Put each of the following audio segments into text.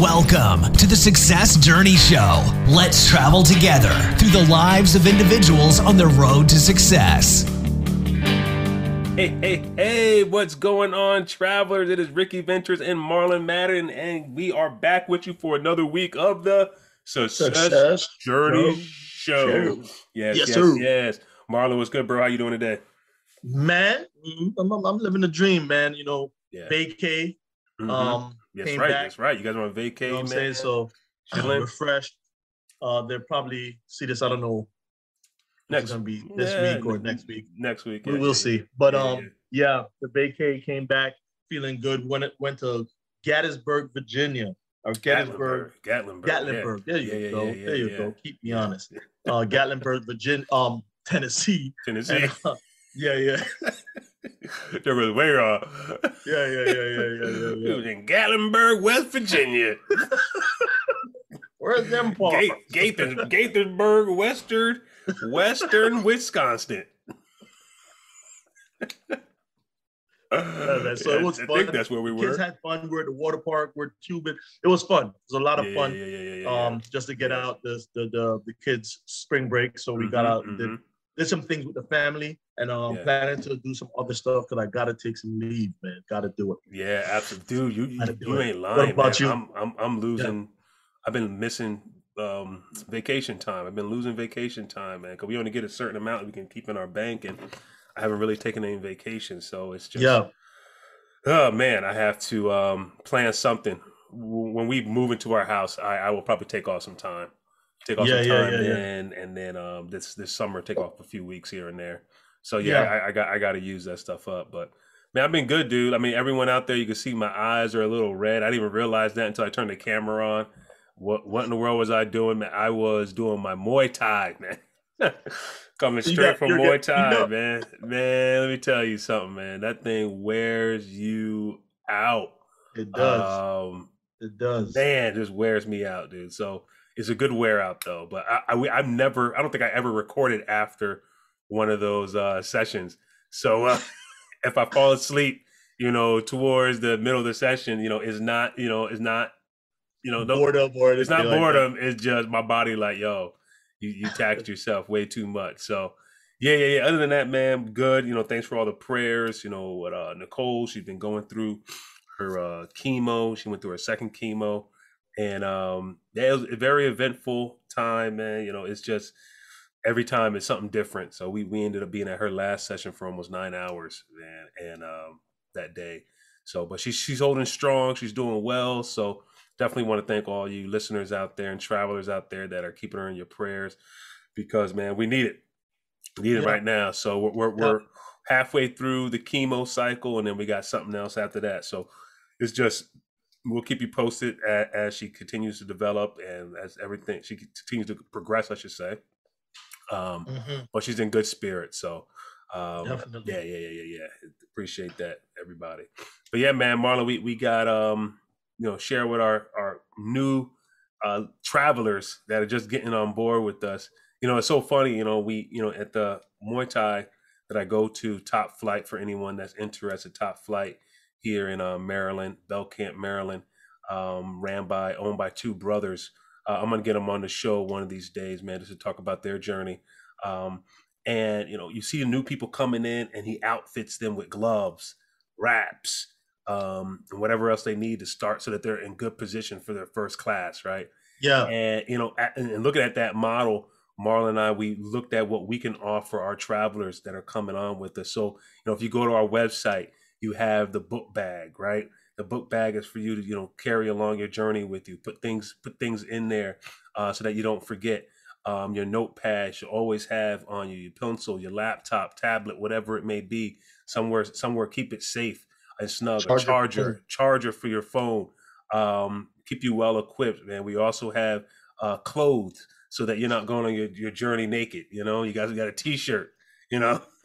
Welcome to the Success Journey Show. Let's travel together through the lives of individuals on the road to success. Hey, hey, hey, what's going on, travelers? It is Ricky Ventures and Marlon Madden, and we are back with you for another week of the Success, Success Journey Show. Show. Show. Yes, Yes, yes, sir. yes. Marlon, what's good, bro? How you doing today? Man, mm, I'm, I'm- I'm living the dream, man. You know, Yeah. vacay. Mhm. Um, That's came right. back. That's right. You guys are on vacay, You know what I'm man. saying? So Chilling. refreshed. Uh, they'll probably see this. I don't know. next gonna be this Yeah, week or n- next week. Next week. We will yeah, see. But Yeah, um, yeah, the vacay came back feeling good. Went it went to Gettysburg, Virginia, or Gettysburg, Gatlinburg. Gatlinburg. There you Yeah, yeah, go. yeah, yeah, there you yeah. go. Keep me honest. Uh, Gatlinburg, Virginia, um, Tennessee. Tennessee. And, uh, yeah, yeah, there was where uh yeah, yeah, yeah, yeah, yeah, yeah, it was in Gatlinburg, West Virginia. Where's them parts? Ga- Gaither, Gaithersburg, Western, Western Wisconsin. man, so it was I fun. think that's where we were. Kids had fun. We're at the water park. We're tubing. It was fun. It was a lot of Yeah, fun. Yeah, yeah, yeah, yeah, yeah. Um, just to get out the the the, the kids' spring break. So we got Mhm, out and did, mhm. Did some things with the family, and um, Yeah. planning to do some other stuff because I gotta take some leave, man. Gotta do it. Yeah, absolutely, dude. You you, you ain't What about man. you? I'm I'm I'm losing. I've been missing um vacation time. I've been losing vacation time, man. Because we only get a certain amount we can keep in our bank, and I haven't really taken any vacation. So it's just Yeah, Oh man, I have to um, plan something. When we move into our house, I, I will probably take off some time. Take off Yeah, some yeah, time yeah, yeah. then, and then um, this this summer take off a few weeks here and there. So yeah. I, I got I got to use that stuff up. But man, I've been good, dude. I mean, everyone out there, you can see my eyes are a little red. I didn't even realize that until I turned the camera on. What what in the world was I doing, man? I was doing my Muay Thai, man. Coming straight got- from Muay Thai, know- man. Man, let me tell you something, man. That thing wears you out. it does. Um, it does. man, just wears me out, dude. So it's a good wear out though. But I, I I've never, I don't think I ever recorded after one of those uh, sessions. So uh, if I fall asleep, you know, towards the middle of the session, you know, is not, you know, is not, you know, no, boredom or it's not anything like boredom. It's just my body like, yo, you, you taxed yourself way too much. So yeah, yeah, yeah. Other than that, man, good. You know, thanks for all the prayers. You know, what uh Nicole, she's been going through her uh chemo. She went through her second chemo. And um yeah, it was a very eventful time, man. You know, it's just every time it's something different. So we we ended up being at her last session for almost nine hours, man, and um that day. So but she's she's holding strong, she's doing well. So definitely want to thank all you listeners out there and travelers out there that are keeping her in your prayers because man, we need it. We need it right now. So we're we're, Yeah. we're halfway through the chemo cycle, and then we got something else after that. So it's just we'll keep you posted as, as she continues to develop and as everything she continues to progress. I should say. Um, Mhm. but she's in good spirits. So, um, Definitely. yeah, yeah, yeah, yeah, yeah. Appreciate that, everybody. But yeah, man, Marlon, we we got um, you know, share with our our new uh travelers that are just getting on board with us. You know, it's so funny. You know, we you know at the Muay Thai that I go to, Top Flight for anyone that's interested. Top Flight here in uh, Maryland, Belcamp, Maryland, um, ran by owned by two brothers. Uh, I'm gonna get them on the show one of these days, man, just to talk about their journey. Um, and you know, you see new people coming in, and he outfits them with gloves, wraps, um, and whatever else they need to start, so that they're in good position for their first class, right? Yeah. And you know, at, and looking at that model, Marlon and I, we looked at what we can offer our travelers that are coming on with us. So, you know, if you go to our website, you have the book bag, right? The book bag is for you to, you know, carry along your journey with you. Put things, put things in there uh, so that you don't forget. Um, your notepad you always have on you, your pencil, your laptop, tablet, whatever it may be. Somewhere, somewhere, keep it safe and snug. Charger a charger, charger for your phone. Um, keep you well equipped, man. We also have uh, clothes so that you're not going on your, your journey naked. You know, you guys got a t-shirt, you know,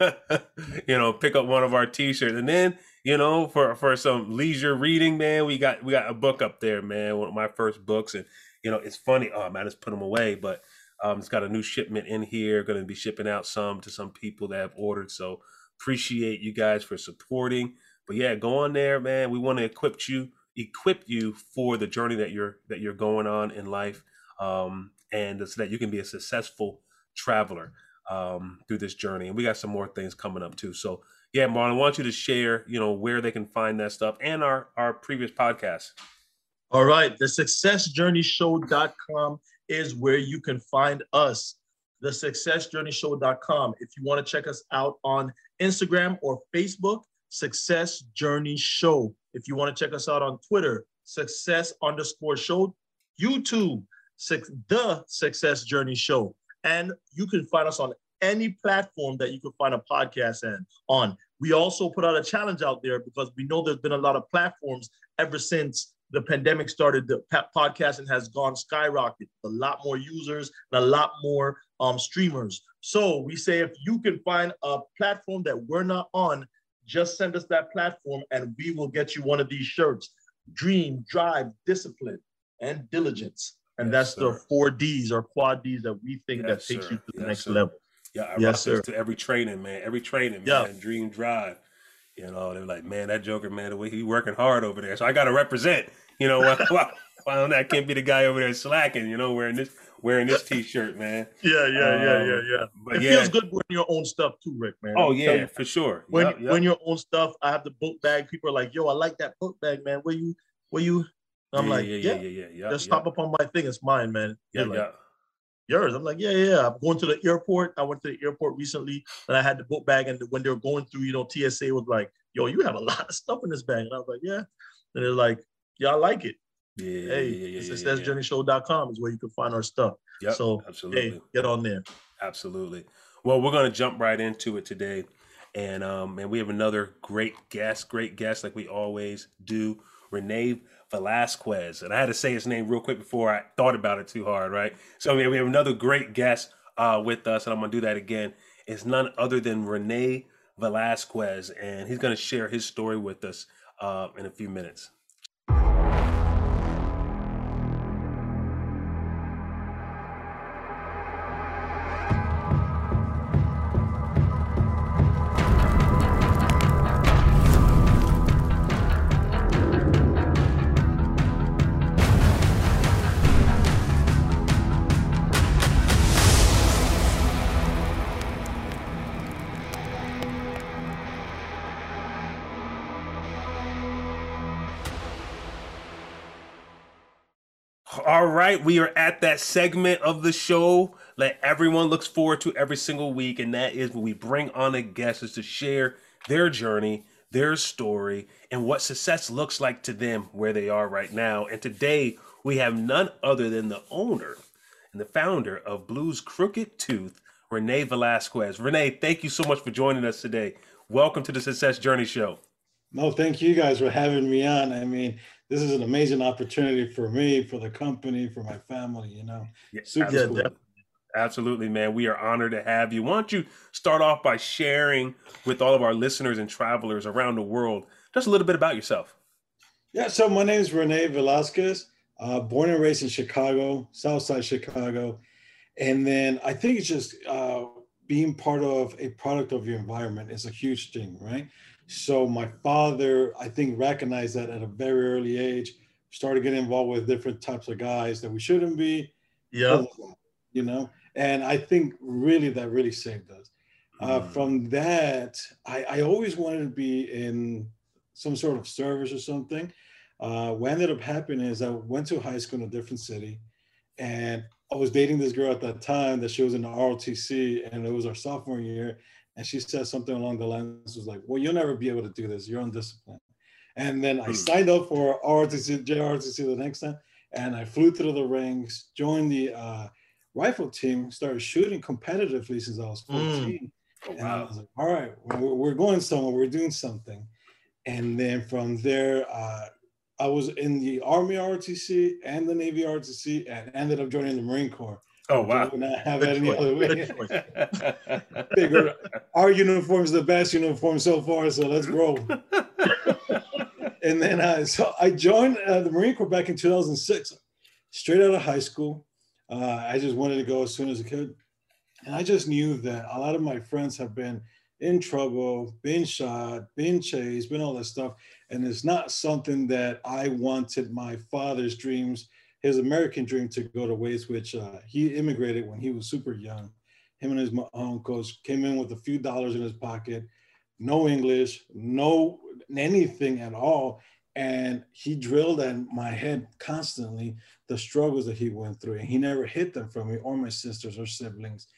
you know, pick up one of our t-shirts. And then, you know, for, for some leisure reading, man, we got, we got a book up there, man. One of my first books. And, you know, it's funny. Oh man, I just put them away, but um, it's got a new shipment in here. Going to be shipping out some to some people that have ordered. So appreciate you guys for supporting. But yeah, go on there, man. We want to equip you, equip you for the journey that you're that you're going on in life, um, and so that you can be a successful traveler um, through this journey. And we got some more things coming up too. So yeah, Marlon, I want you to share, you know, where they can find that stuff and our our previous podcast. All right, the successjourneyshow.com is where you can find us. The successjourneyshow.com. If you want to check us out on Instagram or Facebook, Success Journey Show. If you want to check us out on Twitter, Success underscore Show. YouTube, The Success Journey Show. And you can find us on any platform that you can find a podcast on. We also put out a challenge out there because we know there's been a lot of platforms ever since the pandemic started. The podcasting has gone skyrocket. A lot more users and a lot more um, streamers. So we say if you can find a platform that we're not on, just send us that platform and we will get you one of these shirts. Dream, drive, discipline, and diligence. And yes, that's sir. the four D's or quad D's that we think yes, that takes you to the yes, next sir. level. Yeah, I yes, sir. to every training, man. Every training, yeah. man. Dream drive. You know, they're like, man, that Joker, man, the way he working hard over there. So I got to represent. You know, why, why, why I can't be the guy over there slacking? You know, wearing this wearing this T-shirt, man. Yeah, yeah, um, yeah, yeah, yeah. But it yeah. feels good wearing your own stuff too, Rick, man. Oh yeah, you, for sure. When yep, yep. when your own stuff, I have the book bag. People are like, "Yo, I like that book bag, man. Where you, where you?" I'm yeah, like, yeah, yeah, yeah, yeah, yeah. Just stop up on my thing. It's mine, man. Yeah, like, yeah yours. I'm like, yeah, yeah. I'm going to the airport. I went to the airport recently and I had the book bag. And when they were going through, you know, TSA was like, yo, you have a lot of stuff in this bag. And I was like, yeah. And they're like, yeah, I like it. Yeah. Hey, yeah, yeah, it's yeah, successjourneyshow.com is where you can find our stuff. Yeah. so absolutely. Hey, get on there. Absolutely. Well, we're going to jump right into it today. And um, and we have another great guest, great guest, like we always do. Rene Velazquez. And I had to say his name real quick before I thought about it too hard, right? So we have another great guest uh, with us, and I'm going to do that again. It's none other than Rene Velazquez, and he's going to share his story with us uh, in a few minutes. Right, we are at that segment of the show that everyone looks forward to every single week, and that is when we bring on a guest is to share their journey, their story, and what success looks like to them where they are right now. And today we have none other than the owner and the founder of Blue's Crooked Tooth, Rene Velazquez. Rene, thank you so much for joining us today. Welcome to the Success Journey Show. No, thank you guys for having me on. I mean, this is an amazing opportunity for me, for the company, for my family, you know. Yeah, Super absolutely. Cool. Absolutely, man. We are honored to have you. Why don't you start off by sharing with all of our listeners and travelers around the world just a little bit about yourself? Yeah, so my name is Rene Velazquez, uh, born and raised in Chicago, Southside Chicago. And then I think it's just uh, being part of a product of your environment is a huge thing, right? So my father, I think, recognized that at a very early age, started getting involved with different types of guys that we shouldn't be. Yeah. You know, and I think really that really saved us. Uh, mm. from that, I, I always wanted to be in some sort of service or something. Uh, what ended up happening is I went to high school in a different city, and I was dating this girl at that time that she was in the ROTC, and it was our sophomore year and she said something along the lines was like, "Well, you'll never be able to do this. You're undisciplined." And then I hmm. signed up for ROTC, JROTC the next time, and I flew through the ranks, joined the uh, rifle team, started shooting competitively since I was hmm. 14. Mm. Oh, wow. And I was like, all right, we're, we're, going somewhere, we're doing something. And then from there, uh, I was in the Army ROTC and the Navy ROTC and ended up joining the Marine Corps. Oh wow! Would not have it any other way. Figure our uniform is the best uniform so far, so let's roll. and then uh, so I joined uh, the Marine Corps back in 2006, straight out of high school. Uh, I just wanted to go as soon as I could, and I just knew that a lot of my friends have been in trouble, been shot, been chased, been all that stuff. and it's not something that I wanted my father's dreams, his American dream, to go to waste. Which uh, he immigrated when he was super young. Him and his uncles came in with a few dollars in his pocket, no English, no anything at all, and he drilled in my head constantly the struggles that he went through, and he never hid them from me or my sisters or siblings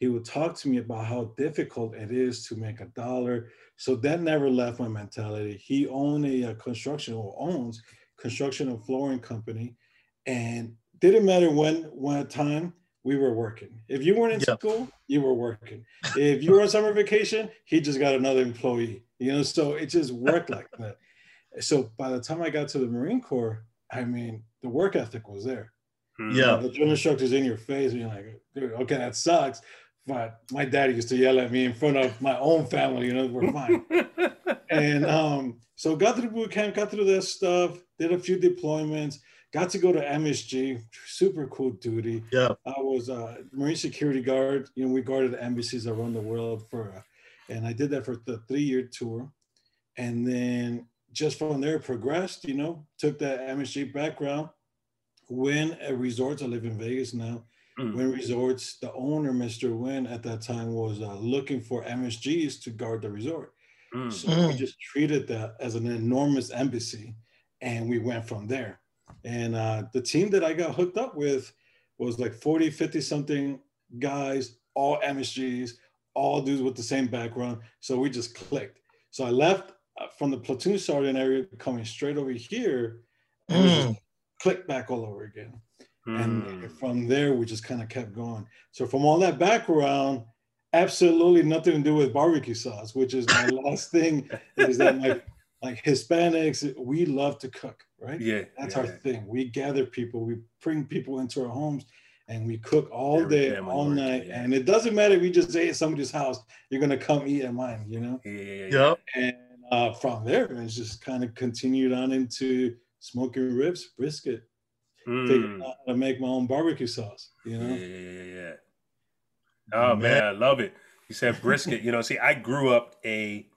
he would talk to me about how difficult it is to make a dollar. So that never left my mentality. He owned a, a construction or owns construction and flooring company, and didn't matter when, what time we were working. If you weren't in yeah. school, you were working. If you were on summer vacation, he just got another employee. You know, so it just worked like that. So by the time I got to the Marine Corps, I mean, the work ethic was there. Yeah. The drill instructor's in your face, and you're like, dude, okay, that sucks but my dad used to yell at me in front of my own family, you know, we're fine. and um, so got through boot camp, got through this stuff, did a few deployments, got to go to MSG, super cool duty. Yeah. I was a Marine security guard. You know, we guarded embassies around the world for, and I did that for the three year tour. And then just from there progressed, you know, took that MSG background, win a resort. I live in Vegas now Mm. Wynn Resorts, the owner, Mr. Wynn, at that time was uh, looking for MSGs to guard the resort. Mm. So mm. we just treated that as an enormous embassy and we went from there. And uh, the team that I got hooked up with was like 40, 50 something guys, all MSGs, all dudes with the same background. So we just clicked. So I left uh, from the platoon sergeant area coming straight over here and mm. clicked back all over again. And mm. from there, we just kind of kept going. So from all that background, absolutely nothing to do with barbecue sauce, which is my last thing. Is that my like Hispanics, we love to cook, right? Yeah, that's yeah. our thing. We gather people, we bring people into our homes, and we cook all Every day, all night. Yeah. And it doesn't matter if we just ate at somebody's house, you're gonna come eat at mine, you know? Yeah, yeah, yeah. And uh, from there, it's just kind of continued on into smoking ribs, brisket, mm. figuring out how to make my own barbecue sauce. You know? Yeah, yeah, yeah. Oh man. man, I love it. You said brisket. you know, see, I grew up a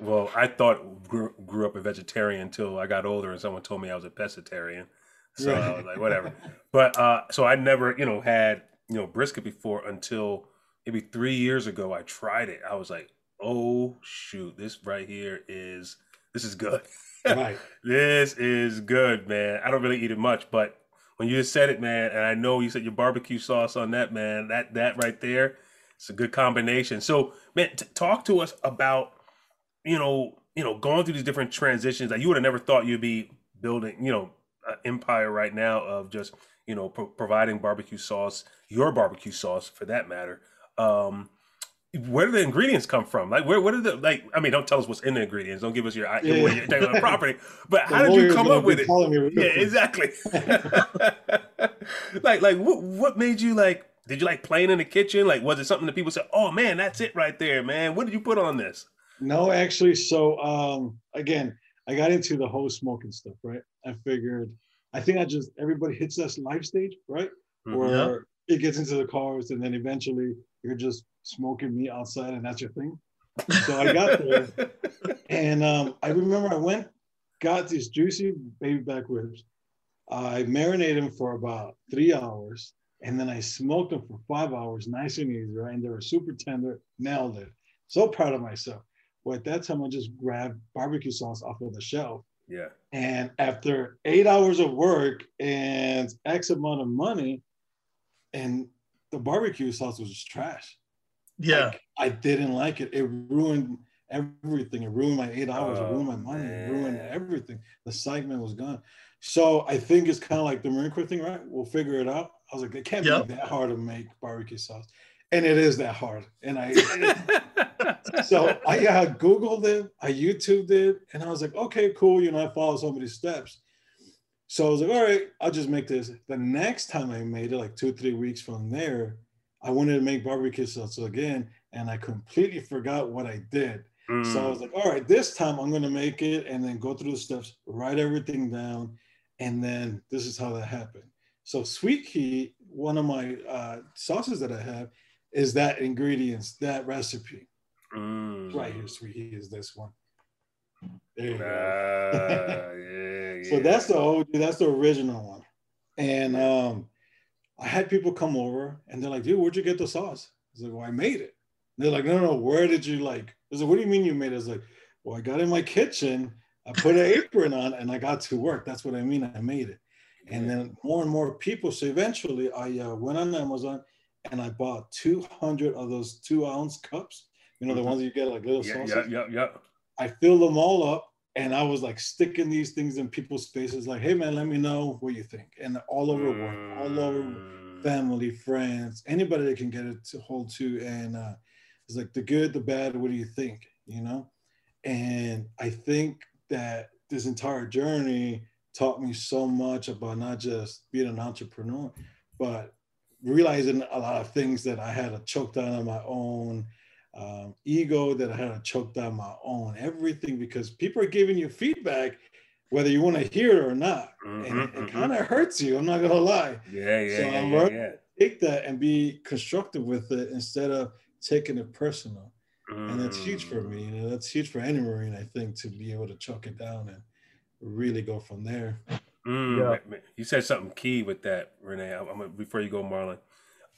well, I thought grew, grew up a vegetarian until I got older and someone told me I was a pescatarian. So right. I was like, whatever. but uh, so I never, you know, had you know brisket before until maybe three years ago. I tried it. I was like, oh shoot, this right here is this is good. Right. this is good, man. I don't really eat it much, but when you just said it, man, and I know you said your barbecue sauce on that, man, that that right there, it's a good combination. So, man, t- talk to us about, you know, you know, going through these different transitions that you would have never thought you'd be building, you know, an empire right now of just, you know, pro- providing barbecue sauce, your barbecue sauce for that matter. Um, where do the ingredients come from? Like, where, what are the like? I mean, don't tell us what's in the ingredients. Don't give us your, yeah. your intellectual property. But how did you come up with it? Yeah, exactly. like, like what, what made you like? Did you like playing in the kitchen? Like, was it something that people said, "Oh man, that's it right there, man"? What did you put on this? No, actually. So, um, again, I got into the whole smoking stuff, right? I figured, I think I just everybody hits that life stage, right? Mm-hmm. Where it gets into the cars, and then eventually you're just smoking meat outside and that's your thing. So I got there and um, I remember I went, got these juicy baby back ribs. I marinated them for about three hours and then I smoked them for five hours, nice and easy, right? And they were super tender, nailed it. So proud of myself. Well, at that time, I just grabbed barbecue sauce off of the shelf. Yeah. And after eight hours of work and X amount of money, and the barbecue sauce was just trash. Yeah. Like, I didn't like it. It ruined everything. It ruined my eight hours. Oh, it ruined my money. Man. It ruined everything. The excitement was gone. So I think it's kind of like the Marine Corps thing, right? We'll figure it out. I was like, it can't yep. be that hard to make barbecue sauce. And it is that hard. And I, so I, I Googled it, I YouTubed it, and I was like, okay, cool. You know, I follow so many steps. So I was like, all right, I'll just make this. The next time I made it, like two, three weeks from there, I wanted to make barbecue sauce again, and I completely forgot what I did. Mm. So I was mm. like, all right, this time I'm going to make it and then go through the steps, write everything down. And then this is how that happened. So sweet heat, one of my uh, sauces that I have is that ingredients, that recipe. Mm. Right here, sweet heat is this one. There you go. yeah, So yeah. that's the OG, that's the original one. And um, I had people come over and they're like, dude, where'd you get the sauce? I was like, well, I made it. And they're like, no, no, where did you like? I was like, what do you mean you made it? I was like, well, I got in my kitchen, I put an apron on, and I got to work. That's what I mean. I made it. And then more and more people. So eventually I uh, went on Amazon and I bought 200 of those two ounce cups. You know, the Mhm. ones you get like little yeah, sauces. yeah, yeah, yeah. I filled them all up and I was like sticking these things in people's faces, like, hey man, let me know what you think. And all over work, all over Mm. family, friends, anybody that can get it to hold to. And uh, it's like the good, the bad, what do you think? You know? And I think that this entire journey taught me so much about not just being an entrepreneur, but realizing a lot of things that I had to choke down on my own, um, ego that I had to choke down my own, everything because people are giving you feedback, whether you want to hear it or not. and Mhm, it, mhm. kind of hurts you. I'm not gonna lie. Yeah, yeah, So yeah, I'm yeah, yeah. Take that and be constructive with it instead of taking it personal. And that's huge for me. You know, that's huge for any Marine, I think, to be able to choke it down and really go from there. Mm, Yeah. ma- ma- You said something key with that, Rene. I'm, I'm- before you go, Marlon.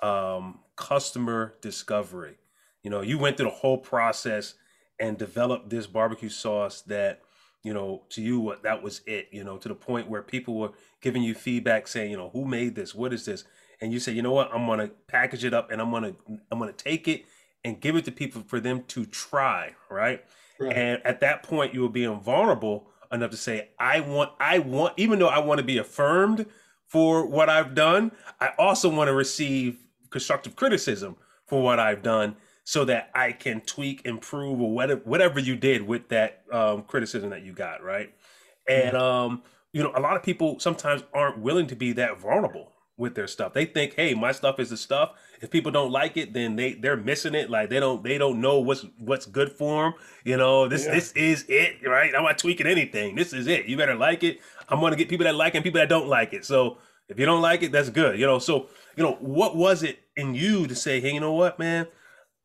Um, customer discovery. You know, you went through the whole process and developed this barbecue sauce that, you know, to you what that was it. You know, to the point where people were giving you feedback, saying, you know, who made this? What is this? And you say, you know what? I'm gonna package it up and I'm gonna I'm gonna take it and give it to people for them to try. Right. Right. And at that point, you were being vulnerable enough to say, I want, I want, even though I want to be affirmed for what I've done, I also want to receive constructive criticism for what I've done so that I can tweak, improve, or whatever, whatever you did with that um, criticism that you got, right? And, um, you know, a lot of people sometimes aren't willing to be that vulnerable with their stuff. They think, hey, my stuff is the stuff. If people don't like it, then they they're missing it. Like they don't they don't know what's what's good for them. You know, this Yeah. this is it, right? I'm not tweaking anything. This is it. You better like it. I'm gonna get people that like it and people that don't like it. So if you don't like it, that's good. You know, so you know, what was it in you to say, hey, you know what, man?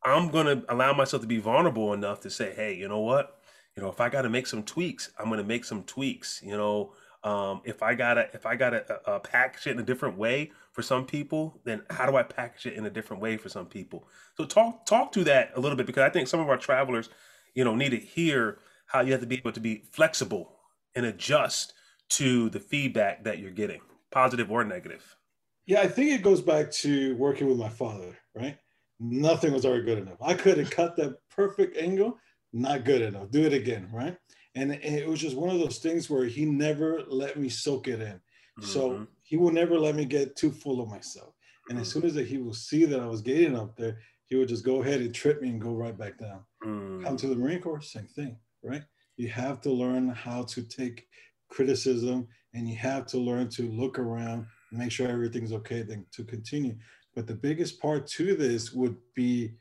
I'm gonna allow myself to be vulnerable enough to say, hey, you know what? You know, if I gotta make some tweaks, I'm gonna make some tweaks. You know, um, if I gotta if I gotta uh, uh, package it in a different way for some people, then how do I package it in a different way for some people? So talk talk to that a little bit because I think some of our travelers, you know, need to hear how you have to be able to be flexible and adjust to the feedback that you're getting, positive or negative. Yeah, I think it goes back to working with my father, right? Nothing was ever good enough. I could have cut that perfect angle, not good enough. Do it again, right? And it was just one of those things where he never let me soak it in. So Mhm. he will never let me get too full of myself. And as soon as he will see that I was getting up there, he would just go ahead and trip me and go right back down. Mm. Come to the Marine Corps, same thing, right? You have to learn how to take criticism and you have to learn to look around, make sure everything's okay, then to continue. But the biggest part to this would be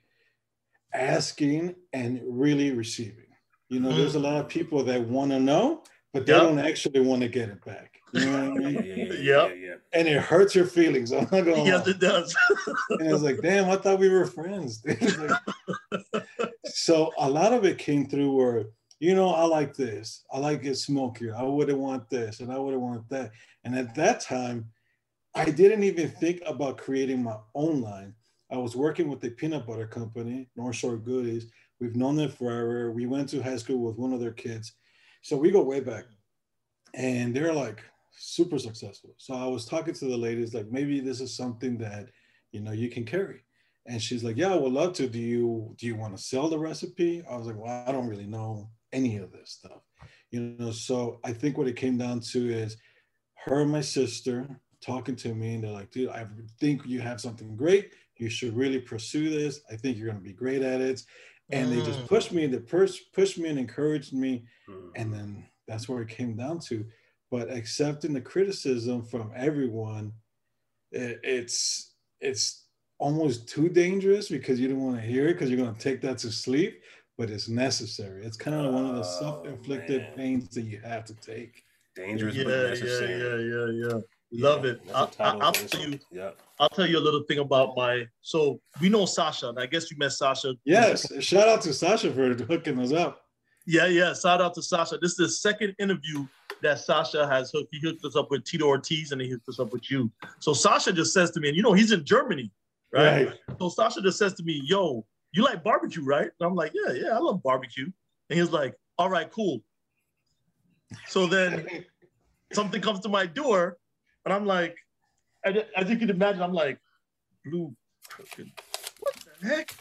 asking and really receiving. You know, there's a mm-hmm. lot of people that want to know, but they Yeah. don't actually want to get it back. You know what I Yeah, mean? yeah, yeah, yeah, Yep. yeah, yeah. And it hurts your feelings. I'm not gonna yes, lie. it does. And I was like, damn, I thought we were friends. so a lot of it came through where, you know, I like this. I like it smokier. I wouldn't want this and I wouldn't want that. And at that time, I didn't even think about creating my own line. I was working with a peanut butter company, North Shore Goodies. We've known them forever. We went to high school with one of their kids. So we go way back. And they're like super successful. So I was talking to the ladies, like, maybe this is something that, you know, you can carry. And she's like, Yeah, I would love to. Do you do you want to sell the recipe? I was like, Well, I don't really know any of this stuff. You know, so I think what it came down to is her and my sister talking to me, and they're like, dude, I think you have something great. You should really pursue this. I think you're gonna be great at it. And they just Mm. pushed me, they pushed pushed me and encouraged me. Mhm. And then that's where it came down to. But accepting the criticism from everyone, it, it's it's almost too dangerous because you don't want to hear it because you're going to take that to sleep. But it's necessary. It's kind of one of the Oh, self-inflicted man. pains that you have to take. dangerous yeah, but yeah, yeah, yeah, yeah. Love it. I, I, I'll of the tell you. Yeah. I'll tell you a little thing about my. So we know Sasha, and I guess you met Sasha. Yes, shout out to Sasha for hooking us up. Yeah, yeah. Shout out to Sasha. This is the second interview that Sasha has hooked. He hooked us up with Tito Ortiz and he hooked us up with you. So Sasha just says to me, and you know, he's in Germany, right? Right. So Sasha just says to me, Yo, you like barbecue, right? And I'm like, Yeah, yeah, I love barbecue. And he's like, All right, cool. So then something comes to my door, and I'm like, and as you can imagine, I'm like, Blue cooking. What the heck?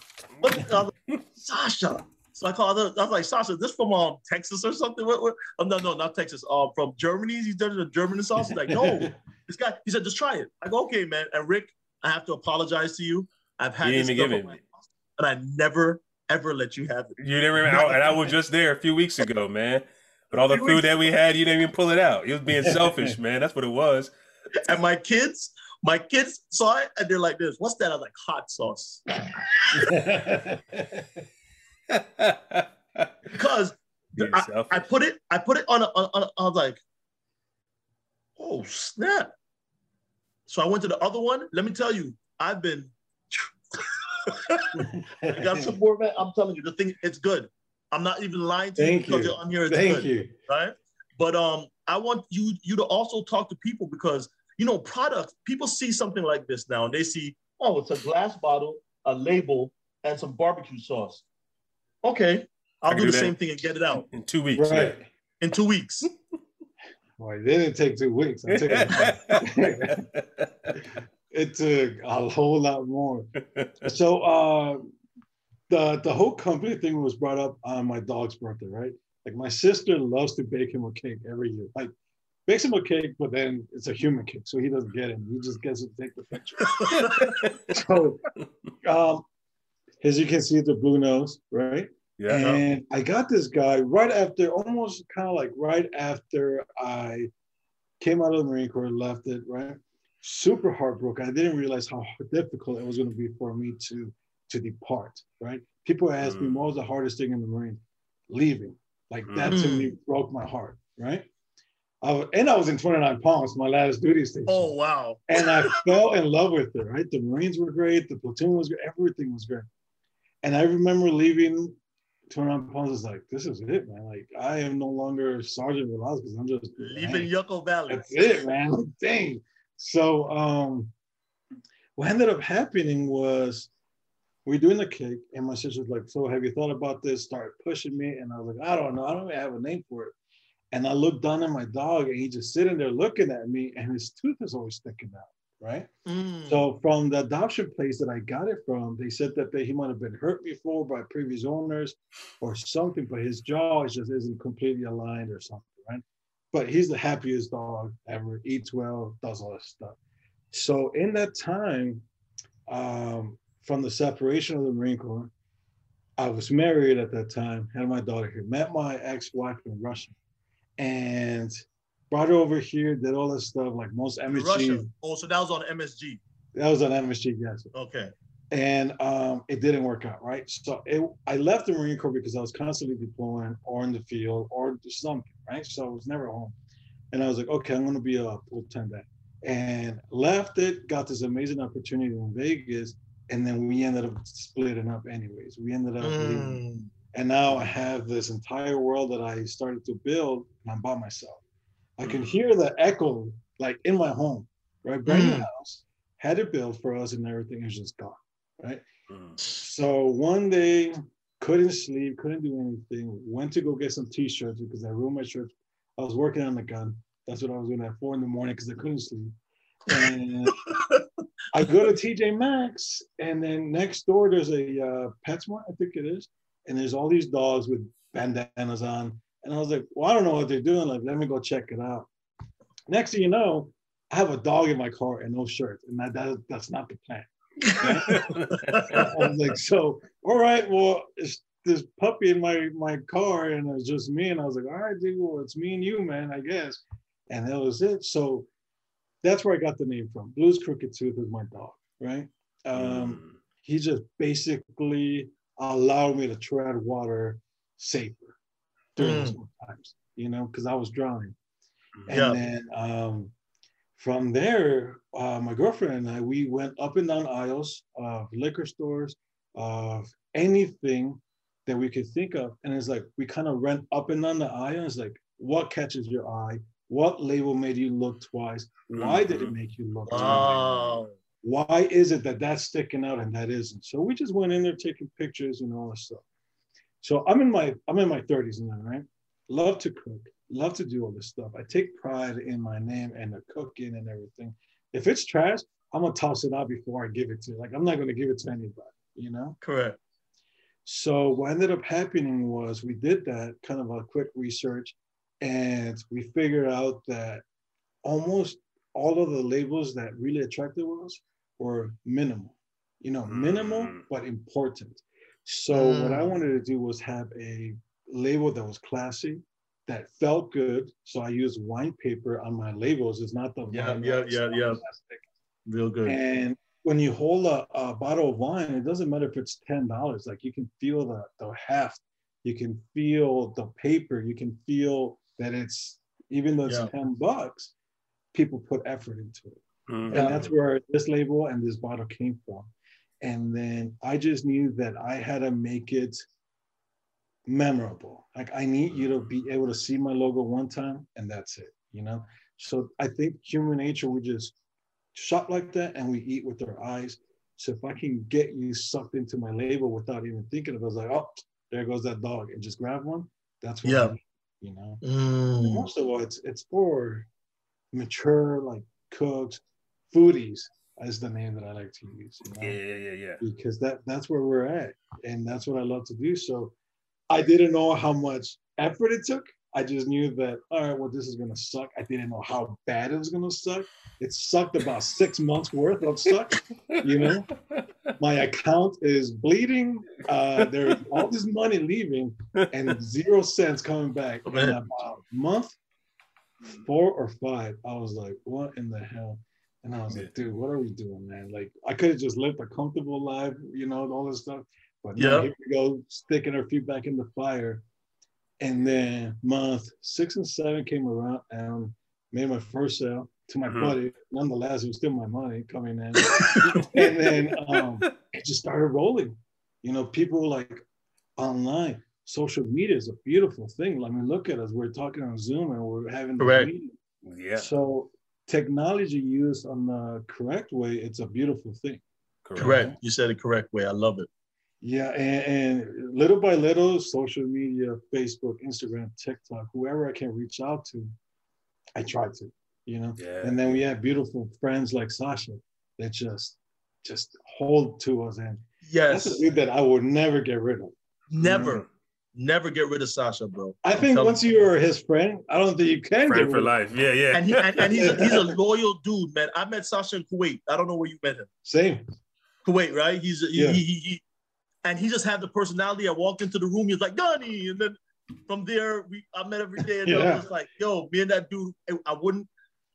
What the, I like, Sasha. So I called her, I was like, Sasha, this from um Texas or something? What, what? Oh, no, no, not Texas. Um, from Germany. He's done a German sauce. He's like, no, this guy, he said, just try it. I go, okay, man. And Rick, I have to apologize to you. I've had You this didn't even stuff give it. and I never, ever let you have it. You didn't remember, and I was just there a few weeks ago, man. But all the food that we had, you didn't even pull it out. You was being selfish, man. That's what it was. And my kids, my kids saw it, and they're like this. What's that? I was like, hot sauce. Because I. I put it, I put it on, a, on, on a, I was like, oh snap. So I went to the other one. Let me tell you, I've been I got some more, man. I'm telling you, the thing, it's good. I'm not even lying to you because you. you're on here. It's Thank good, you. right? But um, I want you you to also talk to people because you know products. People see something like this now, and they see, oh, it's a glass bottle, a label, and some barbecue sauce. Okay, I I'll can do do the that. same thing and get it out in two weeks. Right. in two weeks. Boy, it didn't take two weeks. It took, it took a whole lot more. So uh, the the whole company thing was brought up on my dog's birthday, right? Like my sister loves to bake him a cake every year. Like bakes him a cake, but then it's a human cake, so he doesn't get it. He just gets to take the picture. so um, as you can see, the blue nose, right? yeah. And I got this guy right after, almost kind of like right after I came out of the Marine Corps, left it, right? Super heartbroken. I didn't realize how difficult it was going to be for me to to depart, right? People ask me, Mm. what was the hardest thing in the Marine? Leaving. Like that to Mm. me broke my heart, right? I was, and I was in 29 Palms, my last duty station Oh wow! and I fell in love with it. Right, the Marines were great, the platoon was great, everything was great. And I remember leaving. Twenty-nine Palms was like, "This is it, man. Like, I am no longer Sergeant Velazquez. I'm just Leaving Yucca Valley. That's it, man. Like, dang." So, um, what ended up happening was we are doing the cake, and my sister's like, "So, have you thought about this?" Started pushing me, and I was like, "I don't know. I don't even have a name for it." And I looked down at my dog, and he's just sitting there looking at me, and his tooth is always sticking out, right? Mm. So from the adoption place that I got it from, they said that they, he might have been hurt before by previous owners or something, but his jaw is just isn't completely aligned or something, right? But he's the happiest dog ever, eats well, does all this stuff. So in that time, um, from the separation of the Marine Corps, I was married at that time, had my daughter here, met my ex-wife in Russia, and brought her over here, did all that stuff like most MSG. Russia. Oh, so that was on MSG. That was on MSG, yes Okay. and um, it didn't work out, right? So it, I left the Marine Corps because I was constantly deploying or in the field or something, right? So I was never home. And I was like, okay, I'm going to be a pool attendant. And left it, got this amazing opportunity in Vegas, and then we ended up splitting up anyways. We ended up leaving. Mm. And now I have this entire world that I started to build, and I'm by myself. I can hear the echo like in my home, right? Brand new Mm. house, had it built for us, and everything is just gone, right? Mm. So one day, couldn't sleep, couldn't do anything. Went to go get some t-shirts because I ruined my shirt. I was working on the gun. That's what I was doing at four in the morning because I couldn't sleep. And I go to TJ Maxx, and then next door there's a uh, PetSmart, I think it is, and there's all these dogs with bandanas on. And I was like, well, I don't know what they're doing. Like, let me go check it out. Next thing you know, I have a dog in my car and no shirt, and that, that that's not the plan. I was like, so, all right, well, it's this puppy in my my car, and it's just me. And I was like, all right, dude, well, it's me and you, man, I guess. And that was it. So that's where I got the name from. Blue's Crooked Tooth is my dog, right? Um, he just basically allowed me to tread water safer during those times, you know, because I was drowning. And Yeah. then um, from there, uh, my girlfriend and I, we went up and down aisles of liquor stores, of anything that we could think of. And it's like we kind of run up and down the aisle. And it's like, what catches your eye? What label made you look twice? Why did it make you look twice? Why is it that that's sticking out and that isn't? So we just went in there taking pictures and all that stuff. So I'm in my I'm in my 30s now, right? Love to cook, love to do all this stuff. I take pride in my name and the cooking and everything. If it's trash, I'm gonna toss it out before I give it to. Like I'm not gonna give it to anybody, you know. Correct. So what ended up happening was we did that kind of a quick research, and we figured out that almost all of the labels that really attracted us were minimal, you know, minimal Mm. but important. So what I Mm. wanted to do was have a label that was classy, that felt good. So I used wine paper on my labels. It's not the Yeah, wine yeah, yeah, yeah. plastic. Real good. And when you hold a, a bottle of wine, it doesn't matter if it's ten dollars. Like you can feel the the heft, you can feel the paper, you can feel that it's even though it's Yeah. ten bucks, people put effort into it, Mhm. and that's where this label and this bottle came from. And then I just knew that I had to make it memorable. Like I need you to be able to see my logo one time, and that's it. You know. So I think human nature, we just shop like that and we eat with our eyes. So if I can get you sucked into my label without even thinking of it, I was like, oh, there goes that dog, and just grab one. That's what I Yeah. you know. Mm. Most of all, it's it's for mature like cooks, foodies is the name that I like to use. You know? Yeah, yeah, yeah, yeah. because that that's where we're at and that's what i love to do. So i didn't know how much effort it took. I just knew that all right well this is to suck. I didn't know how bad it was to suck. It sucked about six months worth of suck you know? My account is bleeding. Uh there's all this money leaving and zero cents coming back Oh, in about a month four or five i was like what in the hell and I was like, dude, what are we doing, man? Like, I could have just lived a comfortable life, you know, all this stuff. But no, Yeah. here we go, sticking our feet back in the fire. And then month six and seven came around and made my first sale to my Mhm. buddy. Nonetheless, it was still my money coming in. and then um, it just started rolling. You know, people like online, social media is a beautiful thing. I mean, look at us. We're talking on Zoom and we're having this Correct. meeting. Yeah, So technology used on the correct way, it's a beautiful thing. Correct. You said it correct way. I love it. Yeah, and, and little by little, social media, Facebook, Instagram, TikTok, whoever I can reach out to, I try to, you know. Yeah. And then we have beautiful friends like Sasha that just just hold to us, and that's Yes. a dude that I would never get rid of. Never, mm-hmm. Never get rid of Sasha, bro. I think Tell- once you are his friend, I don't think you can Friend get for rid of life. Yeah, yeah. And he and, and he's a, he's a loyal dude, man. I met Sasha in Kuwait. I don't know where you met him. Same. Kuwait, right? He's he, Yeah. he, he, he- and he just had the personality. I walked into the room, he was like Gunny, and then from there we I met every day, and I was just like, yo, me and that dude, I- I wouldn't.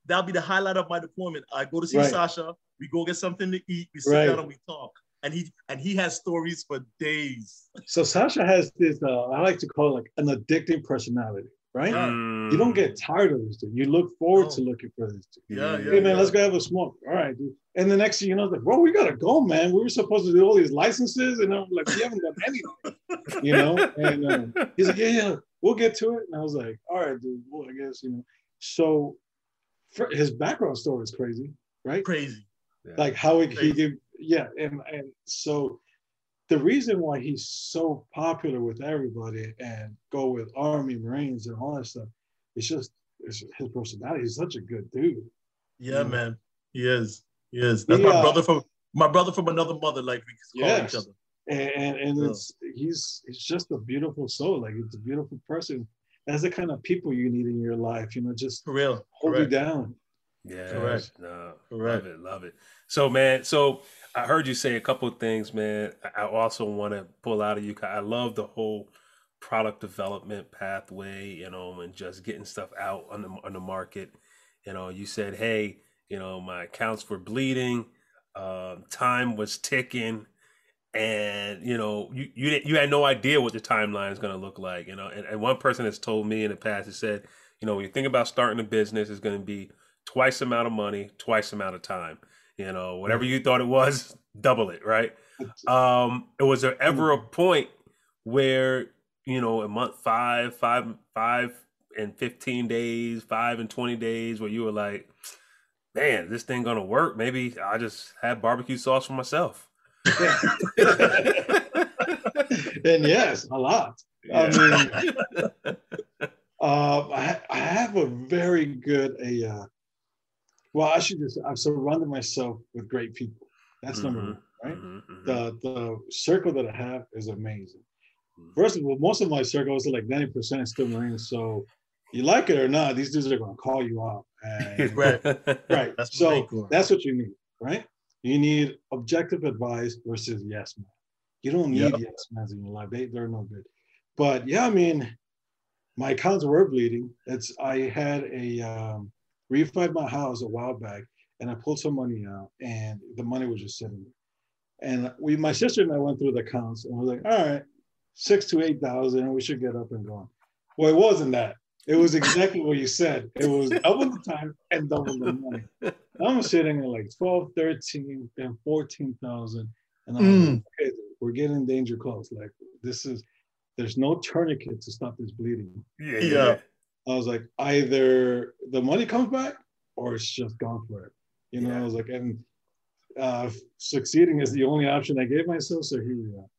That'll be the highlight of my deployment. I go to see Right. Sasha. We go get something to eat. We sit Right. down and we talk. And he and he has stories for days. So Sasha has this, uh, I like to call it like an addicting personality, right? Mm. You don't get tired of this dude. You look forward to looking for this dude. Yeah, yeah. Hey man, yeah. let's go have a smoke. All right, dude. And the next thing you know, it's like, bro, we gotta go, man. We were supposed to do all these licenses, and I'm like, we haven't done anything, you know. And um, he's like, yeah, yeah, we'll get to it. And I was like, all right, dude. Well, I guess you know. So, for, his background story is crazy, right? Crazy. Yeah. like how he, he Crazy. Did yeah and and so the reason why he's so popular with everybody and go with army marines and all that stuff it's just it's his personality he's such a good dude Yeah, Mm. man. He is. He is. That's He, my uh, brother from my brother from another mother, like we call Yes. each other. and and, and Yeah. it's he's he's just a beautiful soul like it's a beautiful person that's the kind of people you need in your life you know just For real. hold Correct. you down Yeah, Correct. No, Correct. Love it, love it. So, man, so I heard you say a couple of things, man. I also want to pull out of you. I love the whole product development pathway, you know, and just getting stuff out on the on the market. You know, you said, hey, you know, my accounts were bleeding, um, time was ticking, and you know, you you didn't, you had no idea what the timeline is going to look like. You know, and, and one person has told me in the past, has said, you know, when you think about starting a business, it's going to be twice amount of money, twice amount of time. You know, whatever you thought it was, double it, right? Um, was there ever a point where you know a month five, five, five and fifteen days, five and twenty days, where you were like, man, this thing gonna work? Maybe I just have barbecue sauce for myself. and yes, a lot. I mean, uh, I, I have a very good a. Uh, well, I should just I've surrounded myself with great people. That's number Mhm, one, right? mhm, mhm. The the circle that I have is amazing. Mhm. First of all, most of my circles are like ninety percent is still Marines. So you like it or not, these dudes are going to call you out. And, Right. right. That's what so it. that's what you need, right? You need objective advice versus yes man. You don't need Yep. yes men in your life. They they're no good. But yeah, I mean, my accounts were bleeding. It's I had a um, refied my house a while back, and I pulled some money out, and the money was just sitting there. And we, my sister and I went through the accounts, and we're like, all right, six to eight thousand, we should get up and going. Well, it wasn't that. It was exactly what you said. It was double the time and double the money. I'm sitting at like 12, 13, and 14,000. And I'm like, Mm. okay, we're getting danger close. Like, this is, there's no tourniquet to stop this bleeding. yeah, Yeah. Yeah. I was like, either the money comes back or it's just gone forever. You know, Yeah. I was like, and uh, succeeding is the only option I gave myself. So here we are.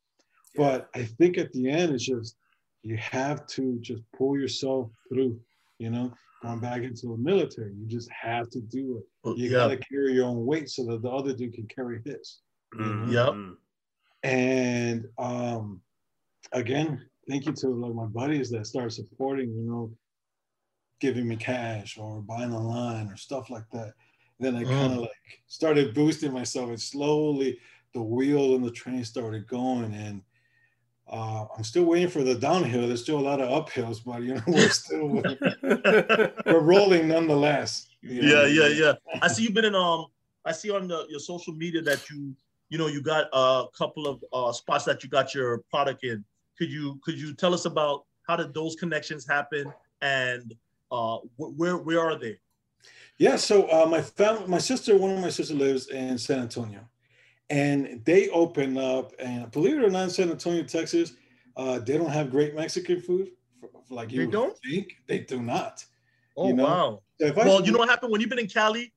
But I think at the end, it's just you have to just pull yourself through. You know, going back into the military, you just have to do it. You yeah. gotta carry your own weight so that the other dude can carry his. Mhm, Yep. mhm. And um, again, thank you to like my buddies that started supporting, you know, giving me cash or buying online or stuff like that. Then I Mm. kind of like started boosting myself, and slowly the wheel and the train started going. And uh, I'm still waiting for the downhill. There's still a lot of uphills, but you know we're still we're rolling nonetheless. you know? yeah, yeah, yeah. I see you've been in um. I see on the, your social media that you, you know, you got a couple of uh, spots that you got your product in. Could you could you tell us about how did those connections happen and uh, where where are they? Yeah, so uh, my family, my sister, one of my sisters lives in San Antonio, and they open up, and believe it or not, in San Antonio, Texas, uh, they don't have great Mexican food, for, for like you They don't? think. They do not. Oh You know, wow. So if I- Well, you know what happened when you've been in Cali?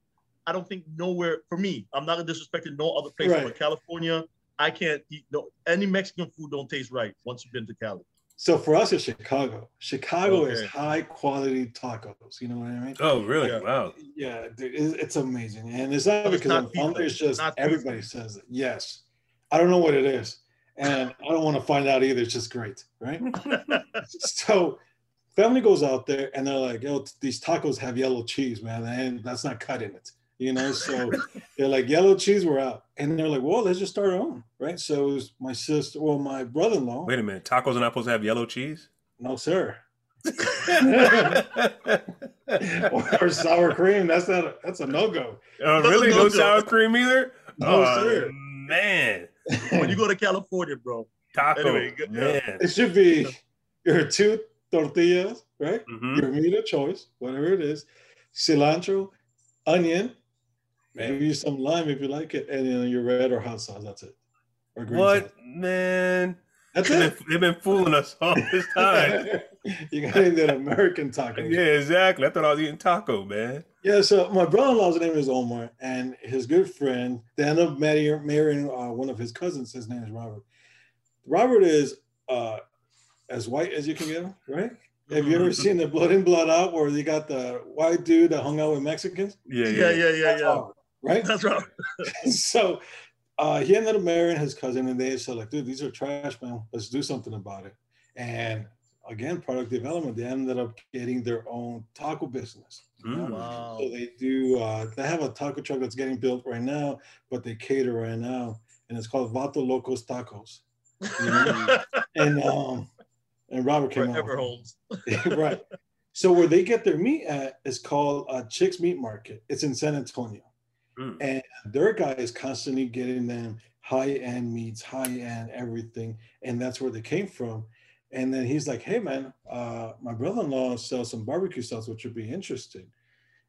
I don't think nowhere for me. I'm not disrespecting no other place, Right. but California, I can't eat no any Mexican food. Don't taste right once you've been to Cali. So for us, it's Chicago. Chicago oh, is high quality tacos. You know what I mean? Oh, really? Yeah. Wow. Yeah, dude, it's, it's amazing, and it's not But it's because not I'm from there. It's just Not pizza. everybody says it. Yes, I don't know what it is, and I don't want to find out either. It's just great, right? so family goes out there and they're like, yo, these tacos have yellow cheese, man, and that's not cutting it. You know, so they're like, yellow cheese, we're out. And they're like, well, let's just start our own, right? So it was my sister, well, my brother-in-law. Wait a minute. Tacos are not supposed to have yellow cheese? No, sir. or sour cream. That's not a, that's a no-go. Oh, That's really? No no-go. sour cream either? No, oh, sir. Man. when you go to California, bro. Taco. Anyway, man. It should be your two tortillas, right? Mhm. Your meat of choice, whatever it is, cilantro, onion, maybe some lime if you like it, and then your red or hot sauce. That's it. Or green What? sauce. Man. That's They've it. been, they've been fooling us all this time. you got to that American taco. yeah, exactly. I thought I was eating taco, man. Yeah, so my brother-in-law's name is Omar, and his good friend, they end up marrying, marrying uh, one of his cousins. His name is Robert. Robert is uh, as white as you can get him, right? Have you ever seen the Blood In Blood Out, where they got the white dude that hung out with Mexicans? Yeah, Yeah, yeah. yeah, yeah, yeah. Robert, right? That's right. so uh, he ended up marrying his cousin, and they said, like, dude, these are trash, man. Let's do something about it. And again, product development, they ended up getting their own taco business. Mm. Wow. So they do. Uh, they have a taco truck that's getting built right now, but they cater right now, and it's called Vato Locos Tacos. You know? and um, and Robert came Forever out. Holmes. right. So where they get their meat at is called uh, Chicks Meat Market. It's in San Antonio, Mm. and their guy is constantly getting them high end meats, high end everything, and that's where they came from. And then he's like, "Hey man, uh, my brother-in-law sells some barbecue sauce, which would be interesting."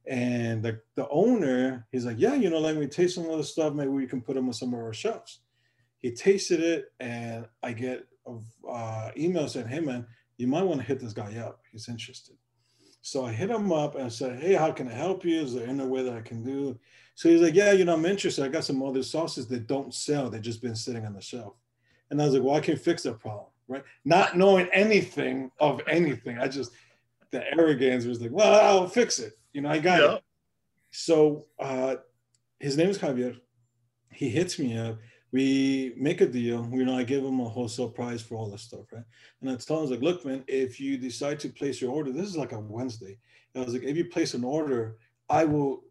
And the, the owner, he's like, "Yeah, you know, let me taste some of the stuff. Maybe we can put them on some of our shelves." He tasted it, and I get uh, emails saying, "Hey man, you might want to hit this guy up. He's interested." So I hit him up and I said, "Hey, how can I help you? Is there any way that I can do?" So he's like, "Yeah, you know, I'm interested. I got some other sauces that don't sell. They've just been sitting on the shelf." And I was like, "Well, I can fix that problem, right?" Not knowing anything of anything, I just the arrogance was like, "Well, I'll fix it. You know, I got it." So uh, his name is Javier. He hits me up. We make a deal. You know, I give him a wholesale price for all this stuff, right? And I tell him, I like, look, man, if you decide to place your order, this is like a Wednesday. I was like, if you place an order, I will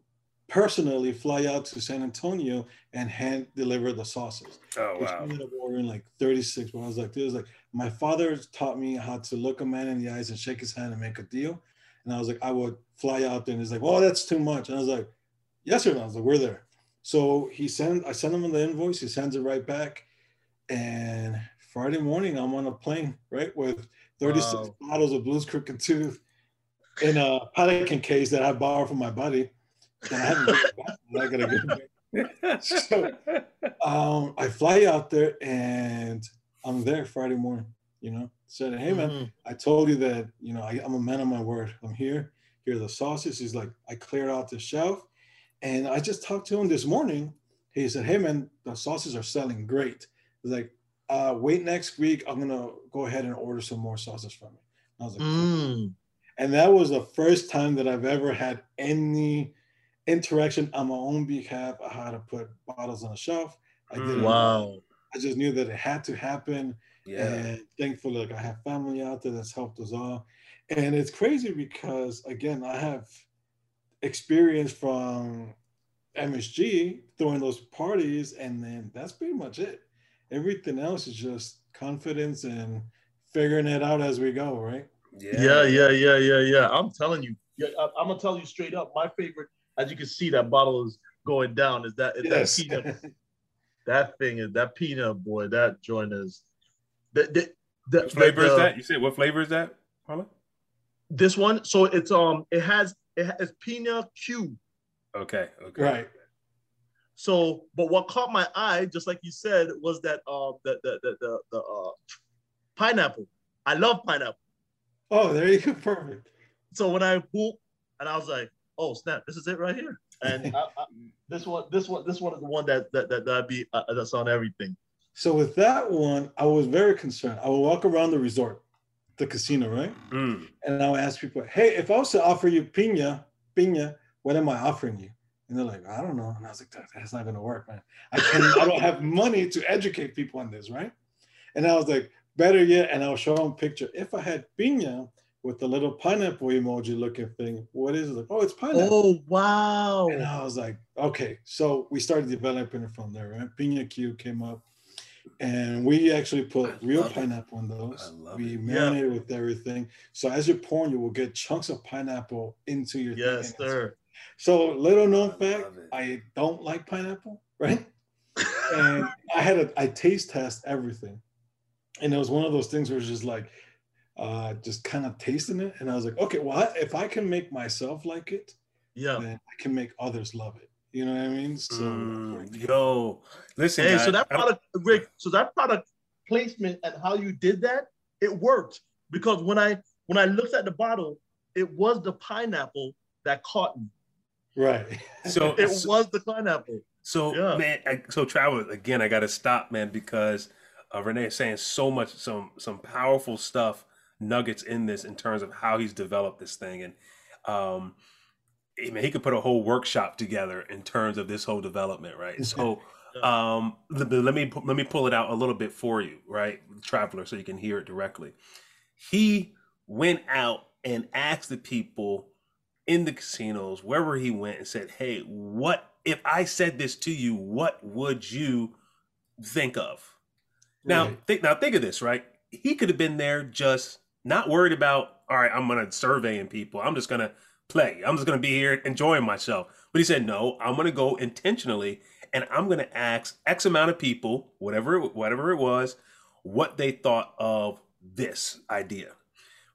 personally fly out to San Antonio and hand deliver the sauces. Oh Which wow. ended up ordering like 36. But I was like, this is like my father taught me how to look a man in the eyes and shake his hand and make a deal. And I was like, I would fly out there and he's like, well, that's too much. And I was like, yes or no? I was like, we're there. So he sent, I sent him the invoice. He sends it right back. And Friday morning, I'm on a plane, right, with 36 Wow. bottles of Blue's Crooked Tooth in a pelican case that I borrowed from my buddy. That I haven't given back. I gotta give. So- Um, I fly out there and I'm there Friday morning. You know, said, "Hey man, Mhm. I told you that you know I, I'm a man of my word. I'm here. Here are the sauces." He's like, "I cleared out the shelf," and I just talked to him this morning. He said, "Hey man, the sauces are selling great." He's like, uh, "Wait next week. I'm gonna go ahead and order some more sauces from you." I was like. Mm. and that was the first time that I've ever had any interaction on my own behalf. I had to put bottles on the shelf. I didn't. Mm. Wow. I just knew that it had to happen, Yeah. and thankfully, like I have family out there that's helped us all. And it's crazy because again, I have experience from MSG throwing those parties, and then that's pretty much it. Everything else is just confidence and figuring it out as we go, right? Yeah, yeah, yeah, yeah, yeah. I'm telling you. Yeah, I'm gonna tell you straight up. My favorite, as you can see, that bottle is going down. Is that, is Yes. that peanut? that thing is that peanut boy. That joint is. The, the, the, What flavor the- is that? You said what flavor is that, Harlan? This one. So it's um. It has it has peanut Q. Okay. Okay. right. So, but what caught my eye, just like you said, was that uh the the the the, the uh, pineapple. I love pineapple. Oh, there you go. Perfect. So when I whoop, and I was like, oh snap, this is it right here. And I, I, this one, this one, this one is the one that that that that be uh, that's on everything. So with that one, I was very concerned. I would walk around the resort, the casino, right? Mm. And I would ask people, hey, if I was to offer you pina, pina, what am I offering you? And they're like, I don't know. And I was like, that, that's not gonna work, man. I can I don't have money to educate people on this, right? And I was like, better yet, and I'll show them a picture. If I had pina with the little pineapple emoji looking thing, what is it? Like, oh, it's pineapple. Oh wow! And I was like, okay. So we started developing it from there, right? Pina Q came up. And we actually put I real love it. pineapple in those. I love we it. marinated with everything. So as you're pouring, you will get chunks of pineapple into your thing. Yes, And sir. So little known I fact. I don't like pineapple, right? and I had a I taste test everything. And it was one of those things where it's just like uh just kind of tasting it. And I was like, okay, well, if I can make myself like it, Yeah. then I can make others love it. You know what I mean? So Mm, yo, listen. Hey, guys, so that product, Rick. So that product placement and how you did that, it worked because when I when I looked at the bottle, it was the pineapple that caught me. right. so It was the pineapple. So Yeah. man, I, so travel again. I got to stop, man, because uh, Rene is saying so much, some some powerful stuff, nuggets in this in terms of how he's developed this thing, and um, I mean, he could put a whole workshop together in terms of this whole development, right? So, um, let, let me let me pull it out a little bit for you, right, traveler, so you can hear it directly. He went out and asked the people in the casinos, wherever he went, and said, "Hey, what if I said this to you? What would you think of?" Now, Right. think now think of this, right? He could have been there just not worried about, all right, I'm gonna surveying people. I'm just gonna play. I'm just gonna be here enjoying myself. But he said, no, I'm gonna go intentionally and I'm gonna ask X amount of people, whatever it, whatever it was, what they thought of this idea.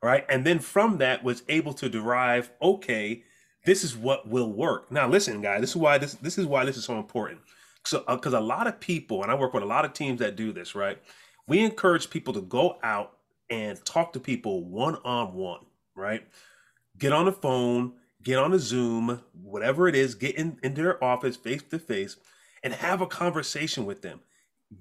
Right. And then from that was able to derive, okay, this is what will work. Now listen, guys, this is why this this is why this is so important. So uh, because a lot of people, and I work with a lot of teams that do this, right? we encourage people to go out and talk to people one on one, right? Get on the phone, get on a Zoom, whatever it is, get in, into their office face to face and have a conversation with them.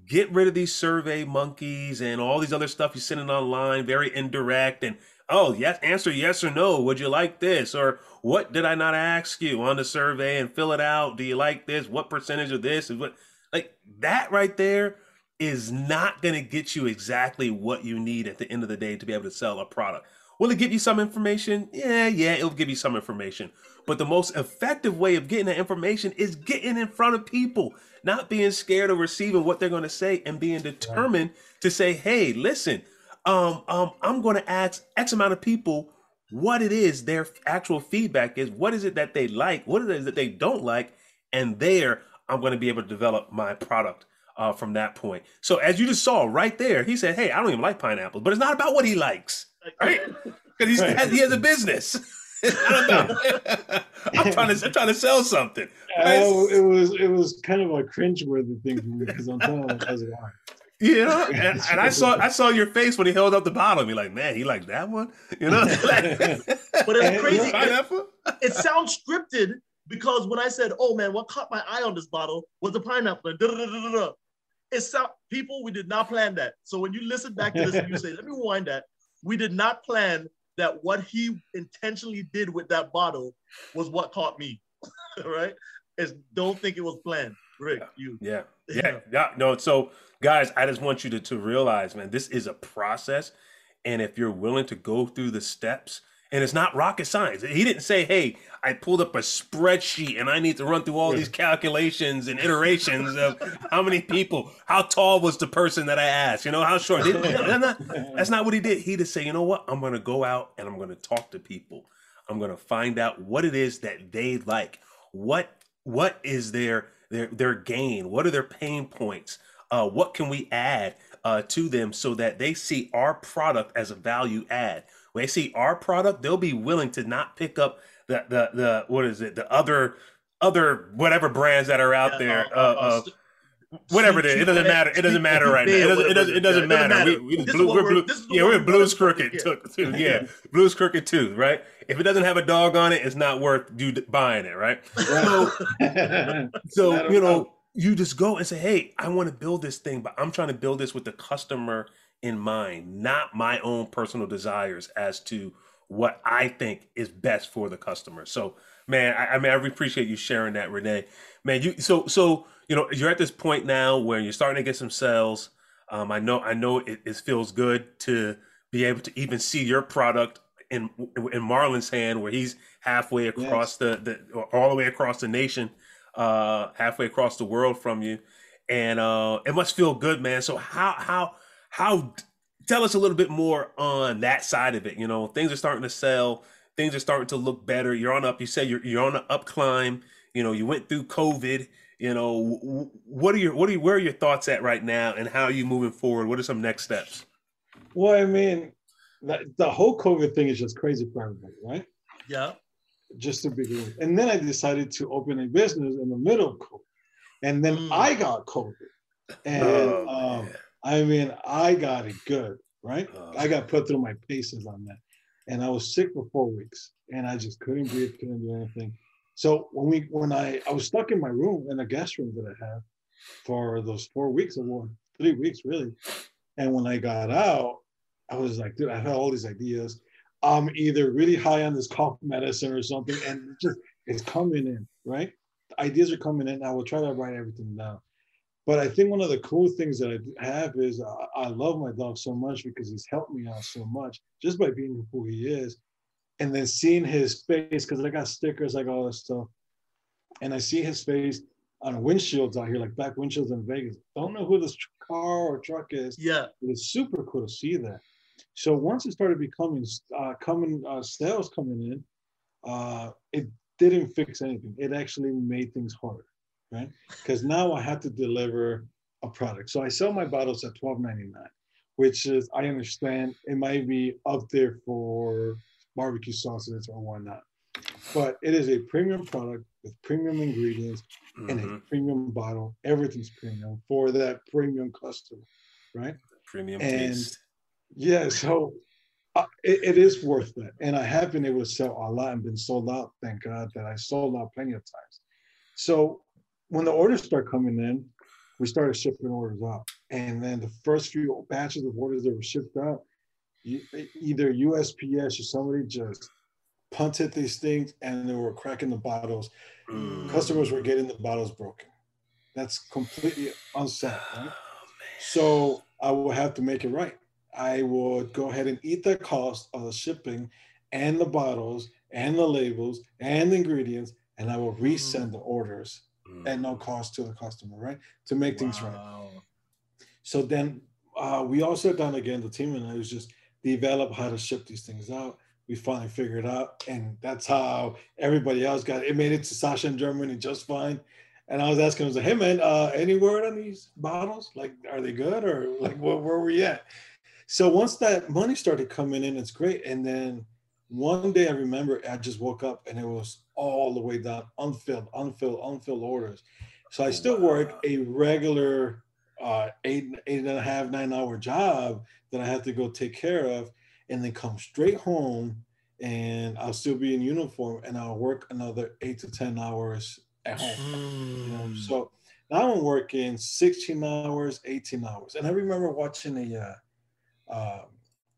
Get rid of these survey monkeys and all these other stuff you're sending online, very indirect and oh yes, answer yes or no. Would you like this? Or what did I not ask you on the survey and fill it out? Do you like this? What percentage of this is what like that right there is not going to get you exactly what you need at the end of the day to be able to sell a product. Will it give you some information? Yeah, yeah, it'll give you some information. But the most effective way of getting that information is getting in front of people, not being scared of receiving what they're going to say and being determined to say, "Hey, listen, um, um, I'm going to ask X amount of people what it is their actual feedback is. What is it that they like? What it is that they don't like? And there, I'm going to be able to develop my product uh, from that point. So as you just saw right there, he said, "Hey, I don't even like pineapples, but it's not about what he likes, right? Because right. he has a business." I'm trying to I'm trying to sell something. Oh, it was it was kind of a cringeworthy thing for me because I'm telling him as why. You know, and, and, I saw I saw your face when he held up the bottle. And be like, man, he liked that one. You know, but it's crazy. It, it sounds scripted because when I said, "Oh man, what caught my eye on this bottle was the pineapple," it's sound people. We did not plan that. So when you listen back to this, and you say, "Let me rewind that." We did not plan that. What he intentionally did with that bottle was what caught me. right? Is don't think it was planned. Rick, you. Yeah. Yeah. Yeah. No. So guys, I just want you to, to realize, man, this is a process. And if you're willing to go through the steps, and it's not rocket science. He didn't say, "Hey, I pulled up a spreadsheet and I need to run through all these calculations and iterations of how many people, how tall was the person that I asked, you know, how short." That's not, that's not what he did. He just said, "You know what? I'm going to go out and I'm going to talk to people. I'm going to find out what it is that they like. What what is their their their gain? What are their pain points? Uh, what can we add uh, to them so that they see our product as a value add?" When they see our product, they'll be willing to not pick up the the the what is it the other other whatever brands that are out yeah, there. Uh, uh, uh, whatever it is, it doesn't matter. It doesn't matter right now. It doesn't. It doesn't, it doesn't matter. We, we blue, we're blue, yeah, we're Blues Crooked too. Yeah, Blues Crooked too. Right. If it doesn't have a dog on it, it's not worth you buying it. Right. So, so you know, you just go and say, "Hey, I want to build this thing, but I'm trying to build this with the customer in mind, not my own personal desires as to what I think is best for the customer. So, man, I, I mean, I really appreciate you sharing that, Rene. Man, you so so you know you're at this point now where you're starting to get some sales. Um, I know I know it, it feels good to be able to even see your product in in Marlon's hand, where he's halfway across yes. the the all the way across the nation, uh, halfway across the world from you, and uh, it must feel good, man. So how how how tell us a little bit more on that side of it. You know, things are starting to sell, things are starting to look better. You're on up. You say you're you're on an up climb. You know, you went through COVID. You know, what are your what are you, where are your thoughts at right now, and how are you moving forward? What are some next steps? Well, I mean, the whole COVID thing is just crazy for everybody, right? Yeah. Just to begin with. and then I decided to open a business in the middle of COVID, and then mm. I got COVID, and oh, um, I mean, I got it good, right? Uh, I got put through my paces on that. And I was sick for four weeks and I just couldn't breathe, couldn't do anything. So when we when I I was stuck in my room in a guest room that I had for those four weeks or more, three weeks really. And when I got out, I was like, dude, I had all these ideas. I'm either really high on this cough medicine or something, and just it's coming in, right? The ideas are coming in. I will try to write everything down. But I think one of the cool things that I have is uh, I love my dog so much because he's helped me out so much just by being who he is. And then seeing his face, because I got stickers, I got all this stuff. And I see his face on windshields out here, like back windshields in Vegas. Don't know who this car or truck is. Yeah. But it's super cool to see that. So once it started becoming uh, coming uh, sales coming in, uh, it didn't fix anything. It actually made things harder right? Because now I have to deliver a product. So I sell my bottles at $12.99, which is, I understand it might be up there for barbecue sauces or whatnot. But it is a premium product with premium ingredients mm-hmm. in a premium bottle. Everything's premium for that premium customer, right? Premium And- taste. Yeah, so uh, it, it is worth it. And I have been able to sell a lot and been sold out. Thank God that I sold out plenty of times. So when the orders start coming in, we started shipping orders out. And then the first few batches of orders that were shipped out, you- either USPS or somebody just punted these things and they were cracking the bottles. Mm. Customers were getting the bottles broken. That's completely unsafe, Oh. So I will have to make it right. I would go ahead and eat the cost of the shipping and the bottles and the labels and the ingredients, and I will resend the orders Mm. at no cost to the customer, right? To make things right. So then uh, we also done again, the team and I was just develop how to ship these things out. We finally figured out, and that's how everybody else got it. It made it to Sasha in Germany just fine. And I was asking, I was like, hey man, uh, any word on these bottles? Like, are they good or like where, where were we at? So once that money started coming in, it's great. And then one day I remember I just woke up and it was all the way down, unfilled, unfilled, unfilled orders. So I still work a regular uh, eight, eight and a half, nine hour job that I have to go take care of, and then come straight home, and I'll still be in uniform, and I'll work another eight to ten hours at home. You know, Mm. so now I'm working 16 hours, 18 hours, and I remember watching a uh, uh,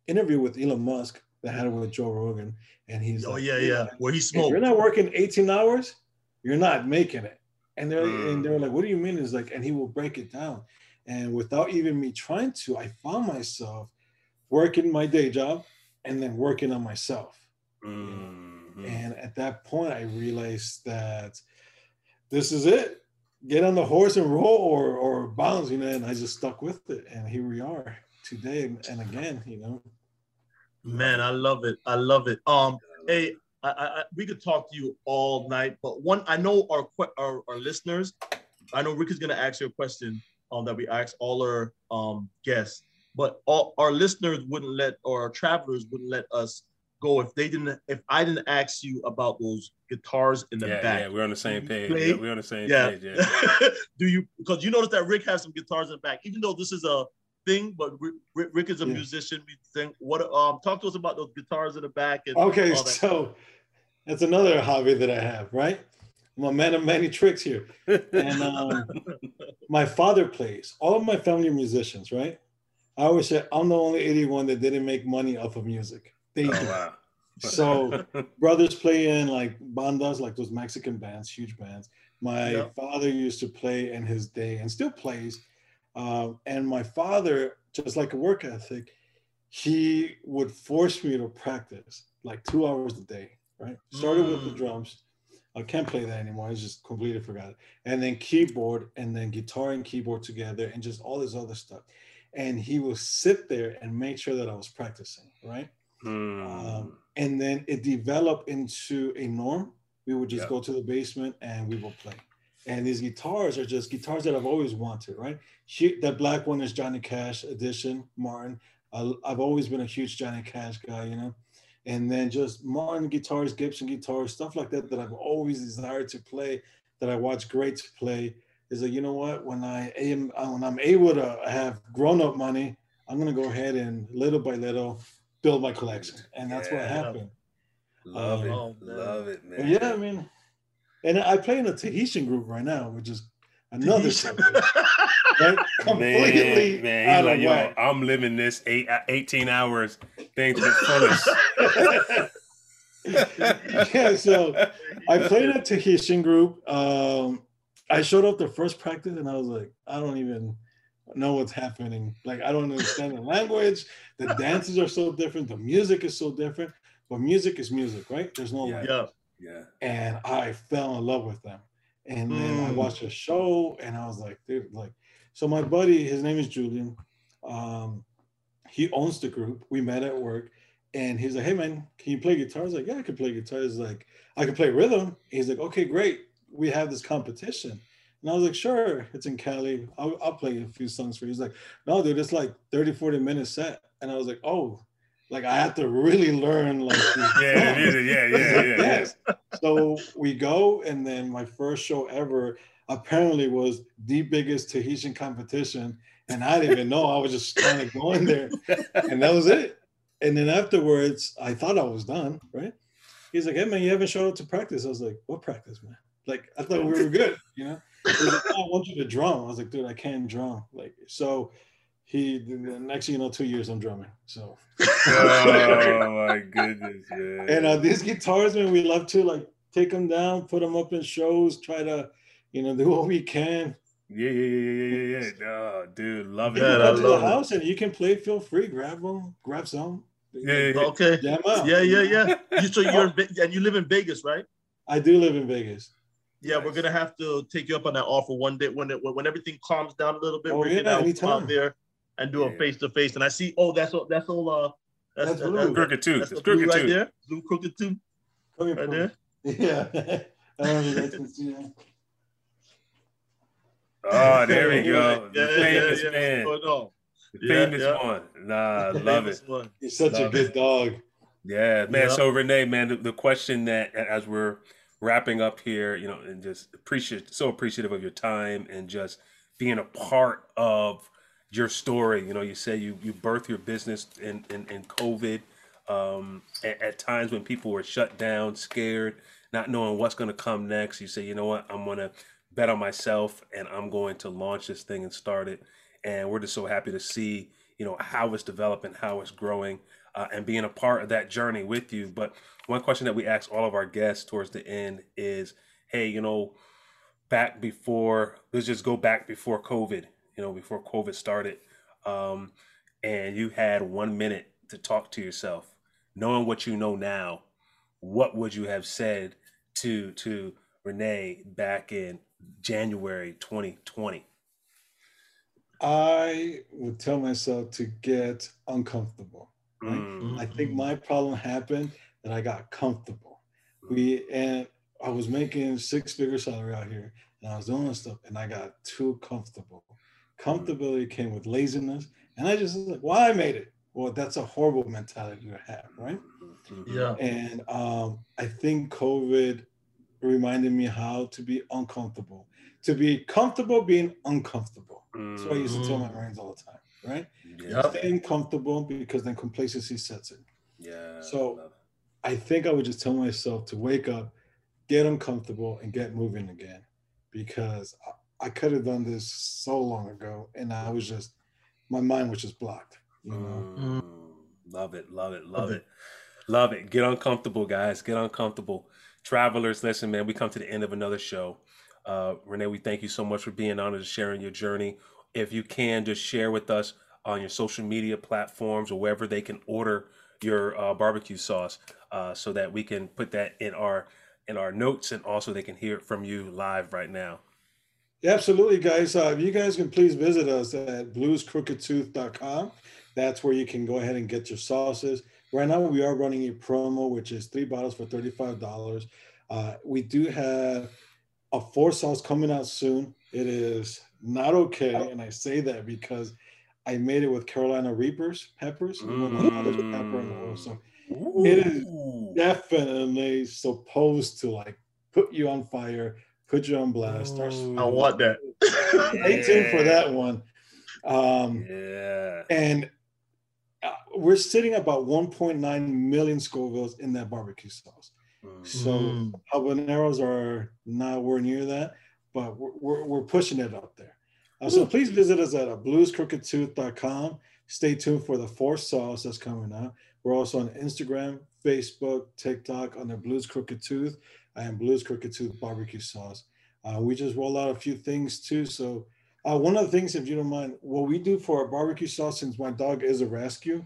interview with Elon Musk that had it with Joe Rogan, and he's oh like, yeah, yeah. Where he if smoked. you're not working 18 hours, you're not making it. And they're Mm. and they're like, what do you mean? Is like, and he will break it down. And without even me trying to, I found myself working my day job and then working on myself. Mhm. And at that point, I realized that this is it. Get on the horse and roll or or bounce, you know. And I just stuck with it. And here we are today and, and again, you know. Man, I love it. I love it. Um, hey, I, I, I- we could talk to you all night, but one, I know our our, our listeners. I know Rick is gonna ask you a question um, that we ask all our um, guests, but all our listeners wouldn't let, or our travelers wouldn't let us go if they didn't. If I didn't ask you about those guitars in the yeah, back. yeah, we're on the same You page. Yeah, we're on the same Yeah. page. Yeah. Do you? Because you notice that Rick has some guitars in the back, even though this is a thing. But Rick, Rick, Rick is a Yeah. musician. We think. What? Um, talk to us about those guitars in the back. And Okay, all that. so that's another hobby that I have, right? I'm a man of many tricks here. And um, my father plays. All of my family are musicians, right? I always say I'm the only 81 that didn't make money off of music. They oh do. wow. So brothers play in like bandas, like those Mexican bands, huge bands. My Yeah. father used to play in his day and still plays. Um, and my father, just like a work ethic, he would force me to practice like two hours a day. Right. Started with the Mm. drums. I can't play that anymore. I just completely forgot it. And then keyboard, and then guitar and keyboard together, and just all this other stuff. And he will sit there and make sure that I was practicing. Right Hmm. um, and then it developed into a norm. We would just Yeah. go to the basement and we will play. And these guitars are just guitars that I've always wanted, right? She, that black one is Johnny Cash edition, Martin. I, I've always been a huge Johnny Cash guy, you know. And then just Martin guitars, Gibson guitars, stuff like that that I've always desired to play, that I watch greats play. Is like, you know what? When I am uh, when I'm able to have grown-up money, I'm gonna go ahead and little by little build my collection, and that's what happened. Love um, it. Oh. Love it, But man. yeah, I mean, and I play in a Tahitian group right now, which is another subject, right? Completely Man, man, out he's of like, yo, whack. I'm living this eight, uh, 18 hours thing to the fullest. yeah, so I played a Tahitian group. Um, I showed up the first practice, and I was like, I don't even know what's happening. Like, I don't understand the language. The dances are so different. The music is so different. But music is music, right? There's no Yeah. like, yeah. yeah. and I fell in love with them. And then I Mm. watched a show, and I was like, dude, like, so my buddy, his name is Julian. Um, he owns the group. We met at work, and he's like, hey man, can you play guitar? I was like, yeah, I can play guitar. He's like, I can play rhythm. He's like, okay, great. We have this competition. And I was like, sure, it's in Cali. I'll, I'll play a few songs for you. He's like, no, dude, it's like 30, 40 minutes set. And I was like, oh, Like I had to really learn like yeah, yeah, yeah, yeah, yeah. yes. So we go, and then my first show ever apparently was the biggest Tahitian competition, and I didn't even know. I was just trying to go in there, and that was it. And then afterwards, I thought I was done. Right? He's like, "Hey man, you haven't showed up to practice." I was like, "What practice, man?" Like I thought we were good, you know. Like, oh, I want you to drum. I was like, "Dude, I can't drum." Like so he the next thing you know, two years I'm drumming. So oh my goodness, man. And uh, these guitars, man, we love to like take them down, put them up in shows, try to, you know, do what we can. Yeah, yeah, yeah, yeah, yeah, yeah. Oh, dude, love it. Yeah, love to the house and you can play. Feel free, grab them, grab some. Yeah, yeah, yeah. Okay. Jam out. Yeah, yeah, yeah. You so you're in and you live in Vegas, right? I do live in Vegas. Yeah, we're gonna have to take you up on that offer one day when it when everything calms down a little bit. Oh, we're yeah, gonna come out there and do a face to face. And I see, oh, that's all. That's all. Uh, that's, That's that- blue. that- Crooked tooth. That's It's blue crooked right tooth. there. Blue crooked tooth Coming right there. Yeah. I don't know, that's- yeah. Oh, there we go. Yeah, The yeah, famous yeah, man. What's going? The Yeah, famous yeah. one. Nah, love it. Famous one. You're such a Love good dog. Yeah, man. Yeah. So Rene, man, the, the question that as we're wrapping up here, you know, and just appreciate so appreciative of your time and just being a part of your story. You know, you say you you birthed your business in in, in COVID. Um, at, at times when people were shut down, scared, not knowing what's going to come next, you say, you know what, I'm going to bet on myself and I'm going to launch this thing and start it. And we're just so happy to see, you know, how it's developing, how it's growing uh, and being a part of that journey with you. But one question that we ask all of our guests towards the end is, hey, you know, back before, let's just go back before COVID, you know, before COVID started, um, and you had one minute to talk to yourself, knowing what you know now, what would you have said to to Rene back in January 2020? I would tell myself to get uncomfortable. Right? Mm, I think my problem happened that I got comfortable. We and I was making six figure salary out here, and I was doing this stuff, and I got too comfortable. Comfortability came with laziness, and I just was like, "Well, I made it." Well, that's a horrible mentality to have, right? mhm, Yeah. And um, I think COVID reminded me how to be uncomfortable, to be comfortable being uncomfortable. That's what I used to tell my Mm. brains all the time, right? Yeah. Staying comfortable because then complacency sets in. Yeah. So- I think I would just tell myself to wake up, get uncomfortable, and get moving again, because I, could have done this so long ago, and I was just my mind was just blocked. You know, Mm, Love it, love it, love Love it. Love it. Get uncomfortable, guys. Get uncomfortable. Travelers, listen, man, we come to the end of another show. Uh, Rene, we thank you so much for being on and sharing your journey. If you can, just share with us on your social media platforms or wherever they can order your uh, barbecue sauce uh, so that we can put that in our in our notes and also they can hear it from you live right now. Absolutely, guys. Uh, if you guys can please visit us at bluescrookedtooth.com. That's where you can go ahead and get your sauces. Right now, we are running a promo, which is three bottles for $35. Uh, we do have a four sauce coming out soon. It is not okay. And I say that because I made it with Carolina Reapers peppers. We went with olive pepper and oil. So It is- definitely supposed to like put you on fire, put you on blast. Start I want that. stay tuned for that one. Um, Yeah. and uh, we're sitting about 1.9 million Scovilles in that barbecue sauce. Mm. So Mm. habaneros are nowhere near that, but we're, we're, we're pushing it up there. Uh, so please visit us at uh, bluescrookedtooth.com. Stay tuned for the fourth sauce that's coming out. We're also on Instagram, Facebook, TikTok under Blue's Crooked Tooth and Blue's Crooked Tooth barbecue sauce. Uh, we just roll out a few things too. So uh, one of the things, if you don't mind, what we do for our barbecue sauce, since my dog is a rescue,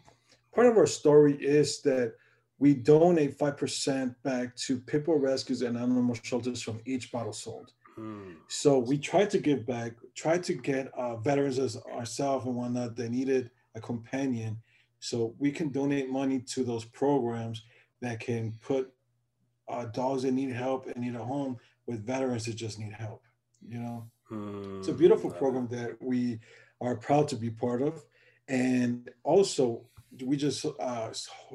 part of our story is that we donate 5% back to Pitbull rescues and animal shelters from each bottle sold. Mm. So we try to give back, try to get uh, veterans as ourselves and whatnot that needed a companion. So we can donate money to those programs that can put uh, dogs that need help and need a home with veterans that just need help. You know, it's a Mm. beautiful Love program that we are proud to be part of. And also, we just uh,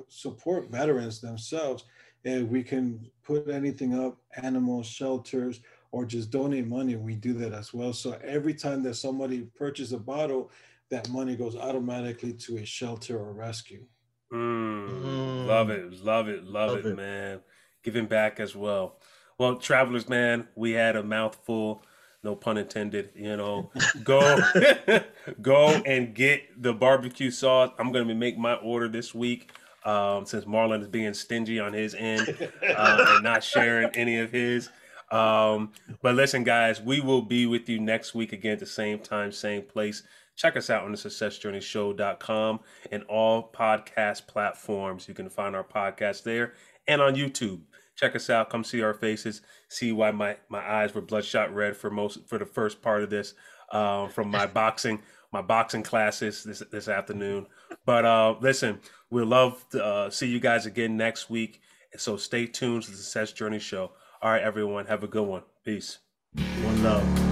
support veterans themselves and we can put anything up animals shelters or just donate money we do that as well so every time that somebody purchases a bottle that money goes automatically to a shelter or rescue mm, mm. love it love it love, love it, it man giving back as well. Well travelers man we had a mouthful no pun intended you know. Go go and get the barbecue sauce. I'm gonna be make my order this week um, since marlon is being stingy on his end uh, and not sharing any of his. Um, but listen guys we will be with you next week again at the same time same place. Check us out on the successjourneyshow.com and all podcast platforms. You can find our podcast there and on youtube check us out. Come see our faces. See why my my eyes were bloodshot red for most for the first part of this uh, from my boxing my boxing classes this this afternoon. But uh, listen, we'll love to uh, see you guys again next week. So stay tuned to the Success Journey Show. All right, everyone, have a good one. Peace. One love.